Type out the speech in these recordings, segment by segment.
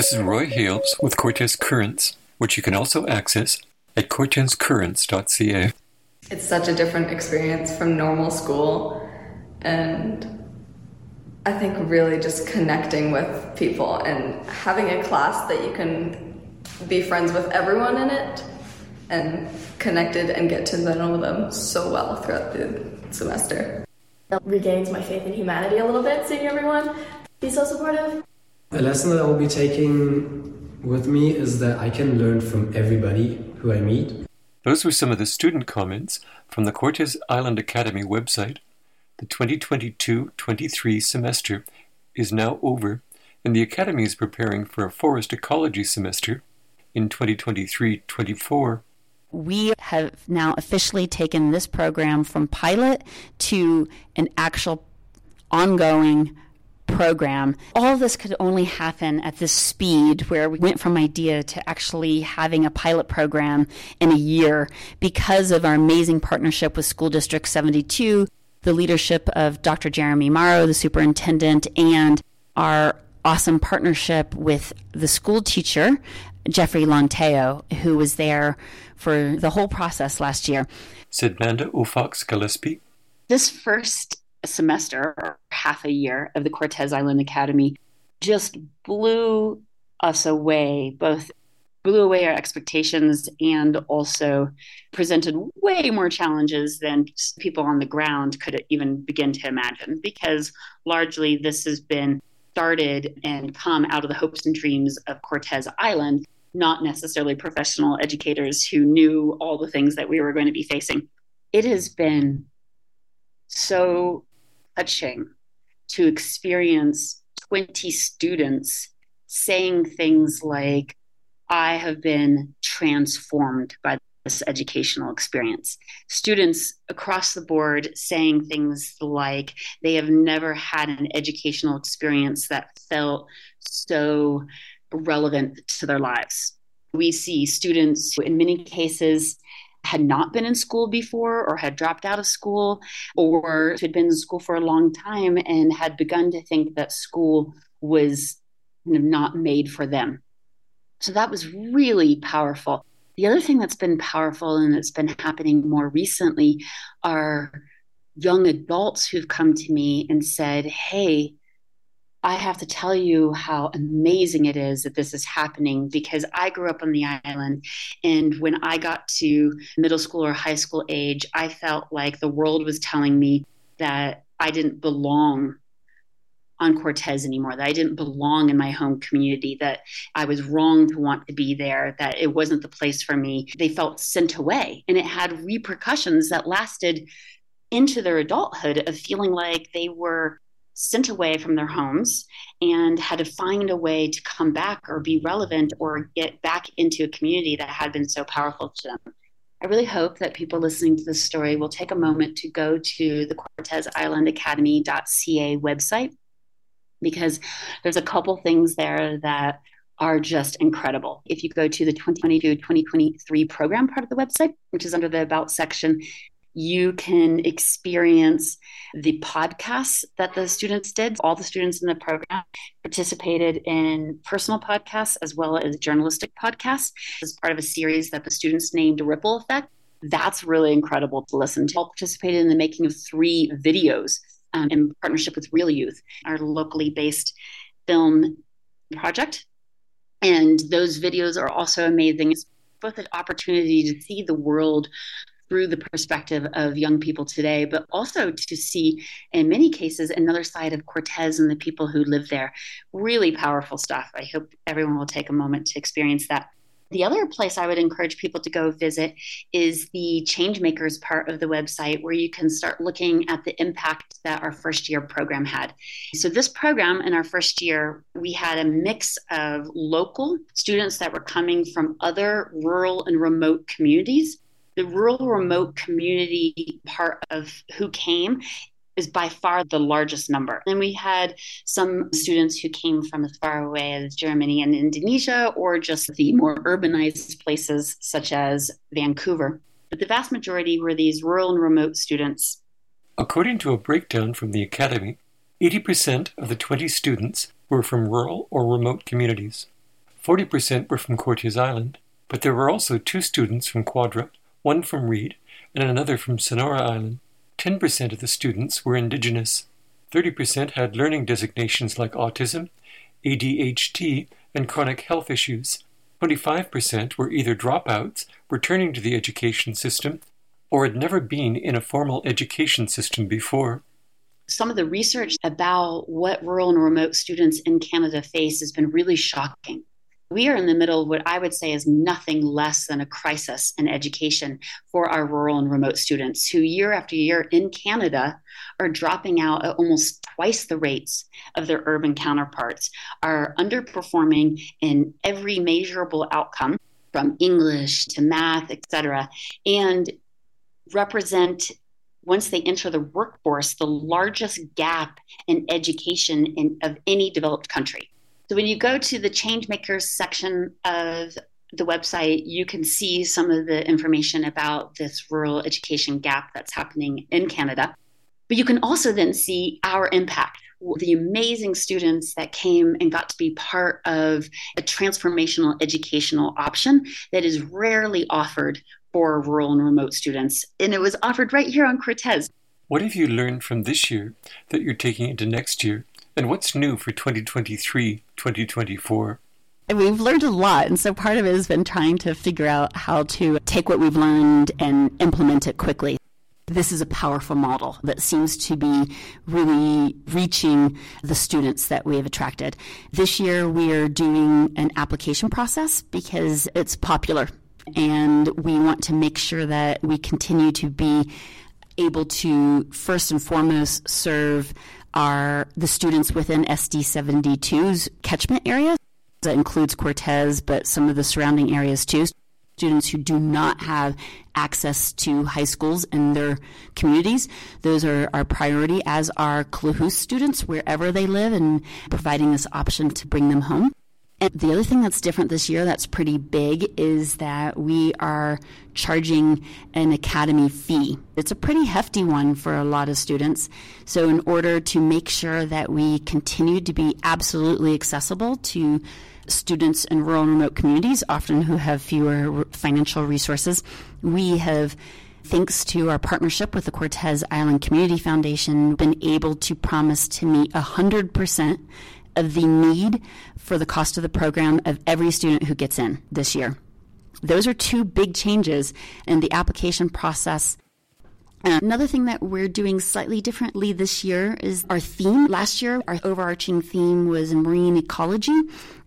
This is Roy Hales with Cortes Currents, which you can also access at cortescurrents.ca. It's such a different experience from normal school, and I think really just connecting with people and having a class that you can be friends with everyone in it and connected and get to know them so well throughout the semester. It regains my faith in humanity a little bit, seeing everyone be so supportive. A lesson that I will be taking with me is that I can learn from everybody who I meet. Those were some of the student comments from the Cortes Island Academy website. The 2022 23 semester is now over, and the Academy is preparing for a forest ecology semester in 2023 24. We have now officially taken this program from pilot to an actual ongoing program. All this could only happen at this speed where we went from idea to actually having a pilot program in a year because of our amazing partnership with School District 72, the leadership of Dr. Jeremy Morrow, the superintendent, and our awesome partnership with the school teacher, Jeffrey Lanteo, who was there for the whole process last year. Said Manda Aufochs Gillespie. This first semester or half a year of the Cortes Island Academy just blew us away, both blew away our expectations and also presented way more challenges than people on the ground could even begin to imagine because largely this has been started and come out of the hopes and dreams of Cortes Island, not necessarily professional educators who knew all the things that we were going to be facing. It has been so touching to experience 20 students saying things like, I have been transformed by this educational experience. Students across the board saying things like they have never had an educational experience that felt so relevant to their lives. We see students, in many cases, had not been in school before or had dropped out of school or had been in school for a long time and had begun to think that school was kind of not made for them. So that was really powerful. The other thing that's been powerful and that's been happening more recently are young adults who've come to me and said, Hey, I have to tell you how amazing it is that this is happening because I grew up on the island. And when I got to middle school or high school age, I felt like the world was telling me that I didn't belong on Cortes anymore, that I didn't belong in my home community, that I was wrong to want to be there, that it wasn't the place for me. They felt sent away. And it had repercussions that lasted into their adulthood of feeling like they were sent away from their homes and had to find a way to come back or be relevant or get back into a community that had been so powerful to them. I really hope that people listening to this story will take a moment to go to the Cortes Island Academy.ca website because there's a couple things there that are just incredible. If you go to the 2022 2023 program part of the website, which is under the About section, you can experience the podcasts that the students did. All the students in the program participated in personal podcasts as well as journalistic podcasts as part of a series that the students named Ripple Effect. That's really incredible to listen to. All participated in the making of three videos um, in partnership with Reel Youth, our locally based film project. And those videos are also amazing. It's both an opportunity to see the world through the perspective of young people today, but also to see, in many cases, another side of Cortes and the people who live there. Really powerful stuff. I hope everyone will take a moment to experience that. The other place I would encourage people to go visit is the Changemakers part of the website, where you can start looking at the impact that our first year program had. So, this program in our first year, we had a mix of local students that were coming from other rural and remote communities the rural remote community part of who came is by far the largest number. And we had some students who came from as far away as Germany and Indonesia, or just the more urbanized places such as Vancouver. But the vast majority were these rural and remote students. According to a breakdown from the Academy, 80% of the 20 students were from rural or remote communities. 40% were from Cortes Island, but there were also two students from Quadra, one from Read and another from Sonora Island. 10% of the students were Indigenous. 30% had learning designations like autism, ADHD, and chronic health issues. 25% were either dropouts, returning to the education system, or had never been in a formal education system before. Some of the research about what rural and remote students in Canada face has been really shocking. We are in the middle of what I would say is nothing less than a crisis in education for our rural and remote students who, year after year in Canada, are dropping out at almost twice the rates of their urban counterparts, are underperforming in every measurable outcome from English to math, etc., and represent once they enter the workforce the largest gap in education in, of any developed country. So when you go to the Changemakers section of the website, you can see some of the information about this rural education gap that's happening in Canada. But you can also then see our impact, the amazing students that came and got to be part of a transformational educational option that is rarely offered for rural and remote students. And it was offered right here on Cortes. What have you learned from this year that you're taking into next year? And what's new for 2023 2024? We've learned a lot, and so part of it has been trying to figure out how to take what we've learned and implement it quickly. This is a powerful model that seems to be really reaching the students that we have attracted. This year, we are doing an application process because it's popular, and we want to make sure that we continue to be able to first and foremost serve are the students within SD 72's catchment area. That includes Cortes, but some of the surrounding areas too. Students who do not have access to high schools in their communities. Those are our priority, as are Klahoose students, wherever they live, and providing this option to bring them home. The other thing that's different this year that's pretty big is that we are charging an academy fee. It's a pretty hefty one for a lot of students. So, in order to make sure that we continue to be absolutely accessible to students in rural and remote communities, often who have fewer financial resources, we have thanks to our partnership with the Cortes Island Community Foundation, been able to promise to meet 100% of the need for the cost of the program of every student who gets in this year. Those are two big changes in the application process. Uh, another thing that we're doing slightly differently this year is our theme. Last year, our overarching theme was marine ecology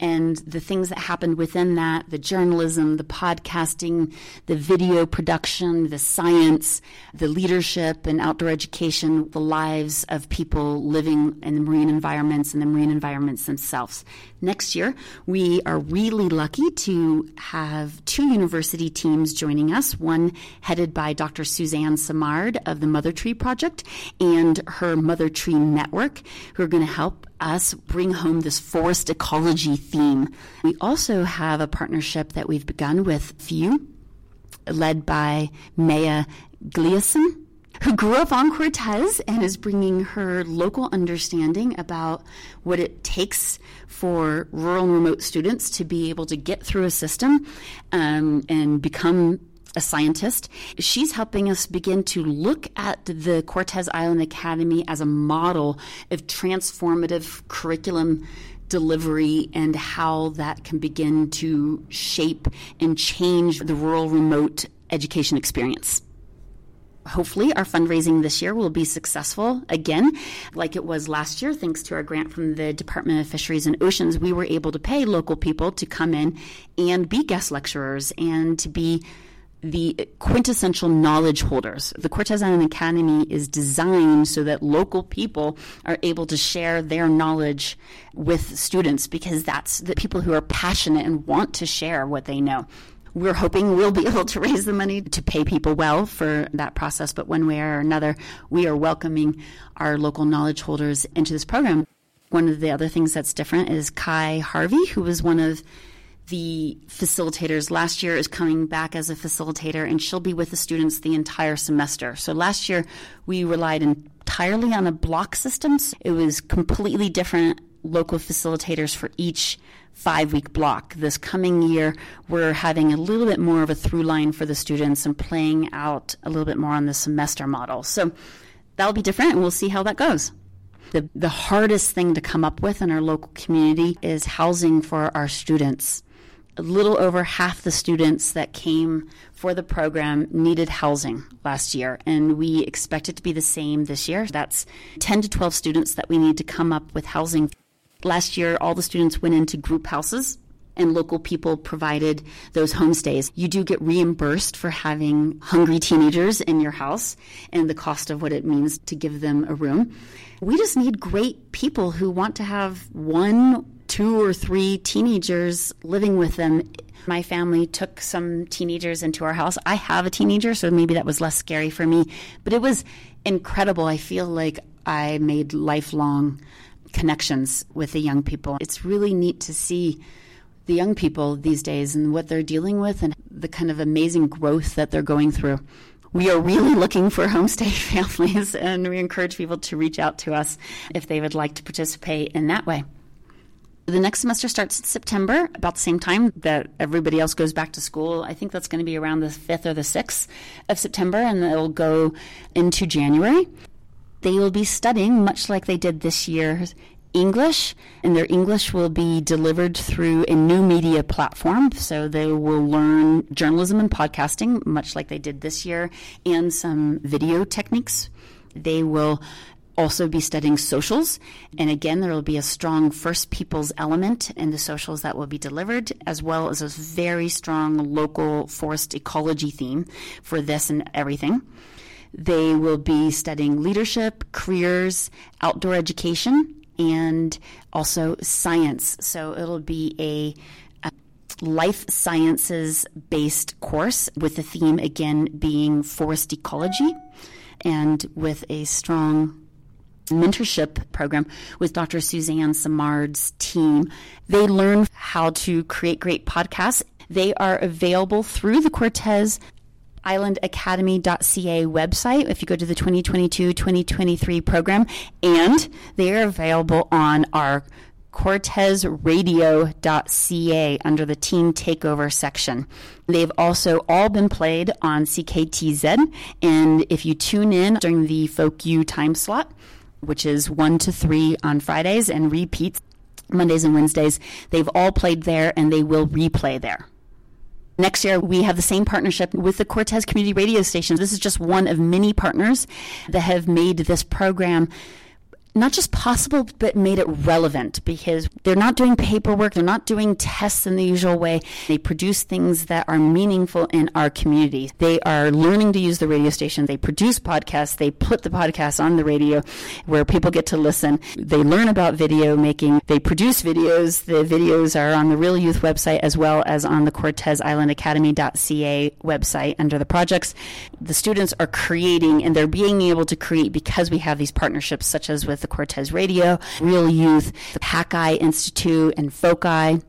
and the things that happened within that the journalism, the podcasting, the video production, the science, the leadership and outdoor education, the lives of people living in the marine environments and the marine environments themselves. Next year, we are really lucky to have two university teams joining us one headed by Dr. Suzanne Simard of the Mother Tree Project and her Mother Tree Network, who are going to help us bring home this forest ecology theme. We also have a partnership that we've begun with FEW, led by Maya Gliason, who grew up on Cortes and is bringing her local understanding about what it takes for rural and remote students to be able to get through a system um, and become a scientist. She's helping us begin to look at the Cortes Island Academy as a model of transformative curriculum delivery and how that can begin to shape and change the rural remote education experience. Hopefully, our fundraising this year will be successful again, like it was last year. Thanks to our grant from the Department of Fisheries and Oceans, we were able to pay local people to come in and be guest lecturers and to be the quintessential knowledge holders. The Cortes Island Academy is designed so that local people are able to share their knowledge with students because that's the people who are passionate and want to share what they know. We're hoping we'll be able to raise the money to pay people well for that process, but one way or another, we are welcoming our local knowledge holders into this program. One of the other things that's different is Kai Harvey, who was one of the facilitators last year is coming back as a facilitator and she'll be with the students the entire semester. So last year we relied entirely on a block system. It was completely different local facilitators for each five week block. This coming year, we're having a little bit more of a through line for the students and playing out a little bit more on the semester model. So that'll be different, and we'll see how that goes. The, the hardest thing to come up with in our local community is housing for our students. A little over half the students that came for the program needed housing last year, and we expect it to be the same this year. That's 10 to 12 students that we need to come up with housing Last year, all the students went into group houses and local people provided those homestays. You do get reimbursed for having hungry teenagers in your house and the cost of what it means to give them a room. We just need great people who want to have one, two, or three teenagers living with them. My family took some teenagers into our house. I have a teenager, so maybe that was less scary for me, but it was incredible. I feel like I made lifelong connections with the young people. It's really neat to see the young people these days and what they're dealing with and the kind of amazing growth that they're going through. We are really looking for homestay families, and we encourage people to reach out to us if they would like to participate in that way. The next semester starts in September, about the same time that everybody else goes back to school. I think that's going to be around the 5th or the 6th of September, and it'll go into January. They will be studying, much like they did this year, English, and their English will be delivered through a new media platform. So they will learn journalism and podcasting, much like they did this year, and some video techniques. They will also be studying socials. And again, there will be a strong first people's element in the socials that will be delivered, as well as a very strong local forest ecology theme for this and everything. They will be studying leadership, careers, outdoor education, and also science. So it'll be a life sciences based course with the theme again being forest ecology and with a strong mentorship program with Dr. Suzanne Simard's team. They learn how to create great podcasts. They are available through the Cortes islandacademy.ca website if you go to the 2022-2023 program and they are available on our cortesradio.ca under the teen takeover section. They've also all been played on CKTZ and if you tune in during the folk U time slot which is 1 to 3 on Fridays and repeats Mondays and Wednesdays, they've all played there and they will replay there. Next year, we have the same partnership with the Cortes Community Radio Station. This is just one of many partners that have made this program not just possible, but made it relevant because they're not doing paperwork, they're not doing tests in the usual way. They produce things that are meaningful in our community. They are learning to use the radio station. They produce podcasts. They put the podcasts on the radio where people get to listen. They learn about video making. They produce videos. The videos are on the Reel Youth website as well as on the Cortes Island Academy.ca website under the projects. The students are creating and they're being able to create because we have these partnerships such as with the Cortes Radio, Reel Youth, the Hakai Institute, and Foci.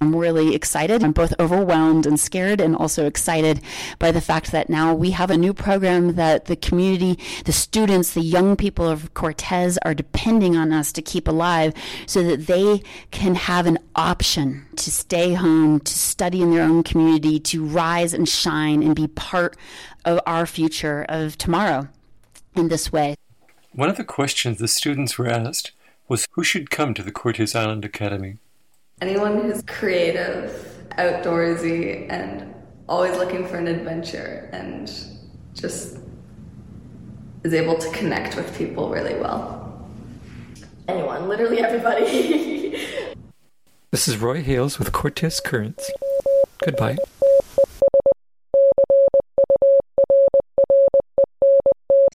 I'm really excited. I'm both overwhelmed and scared, and also excited by the fact that now we have a new program that the community, the students, the young people of Cortes are depending on us to keep alive so that they can have an option to stay home, to study in their own community, to rise and shine and be part of our future of tomorrow in this way. One of the questions the students were asked was who should come to the Cortes Island Academy? Anyone who's creative, outdoorsy, and always looking for an adventure and just is able to connect with people really well. Anyone, literally everybody. this is Roy Hales with Cortes Currents. Goodbye.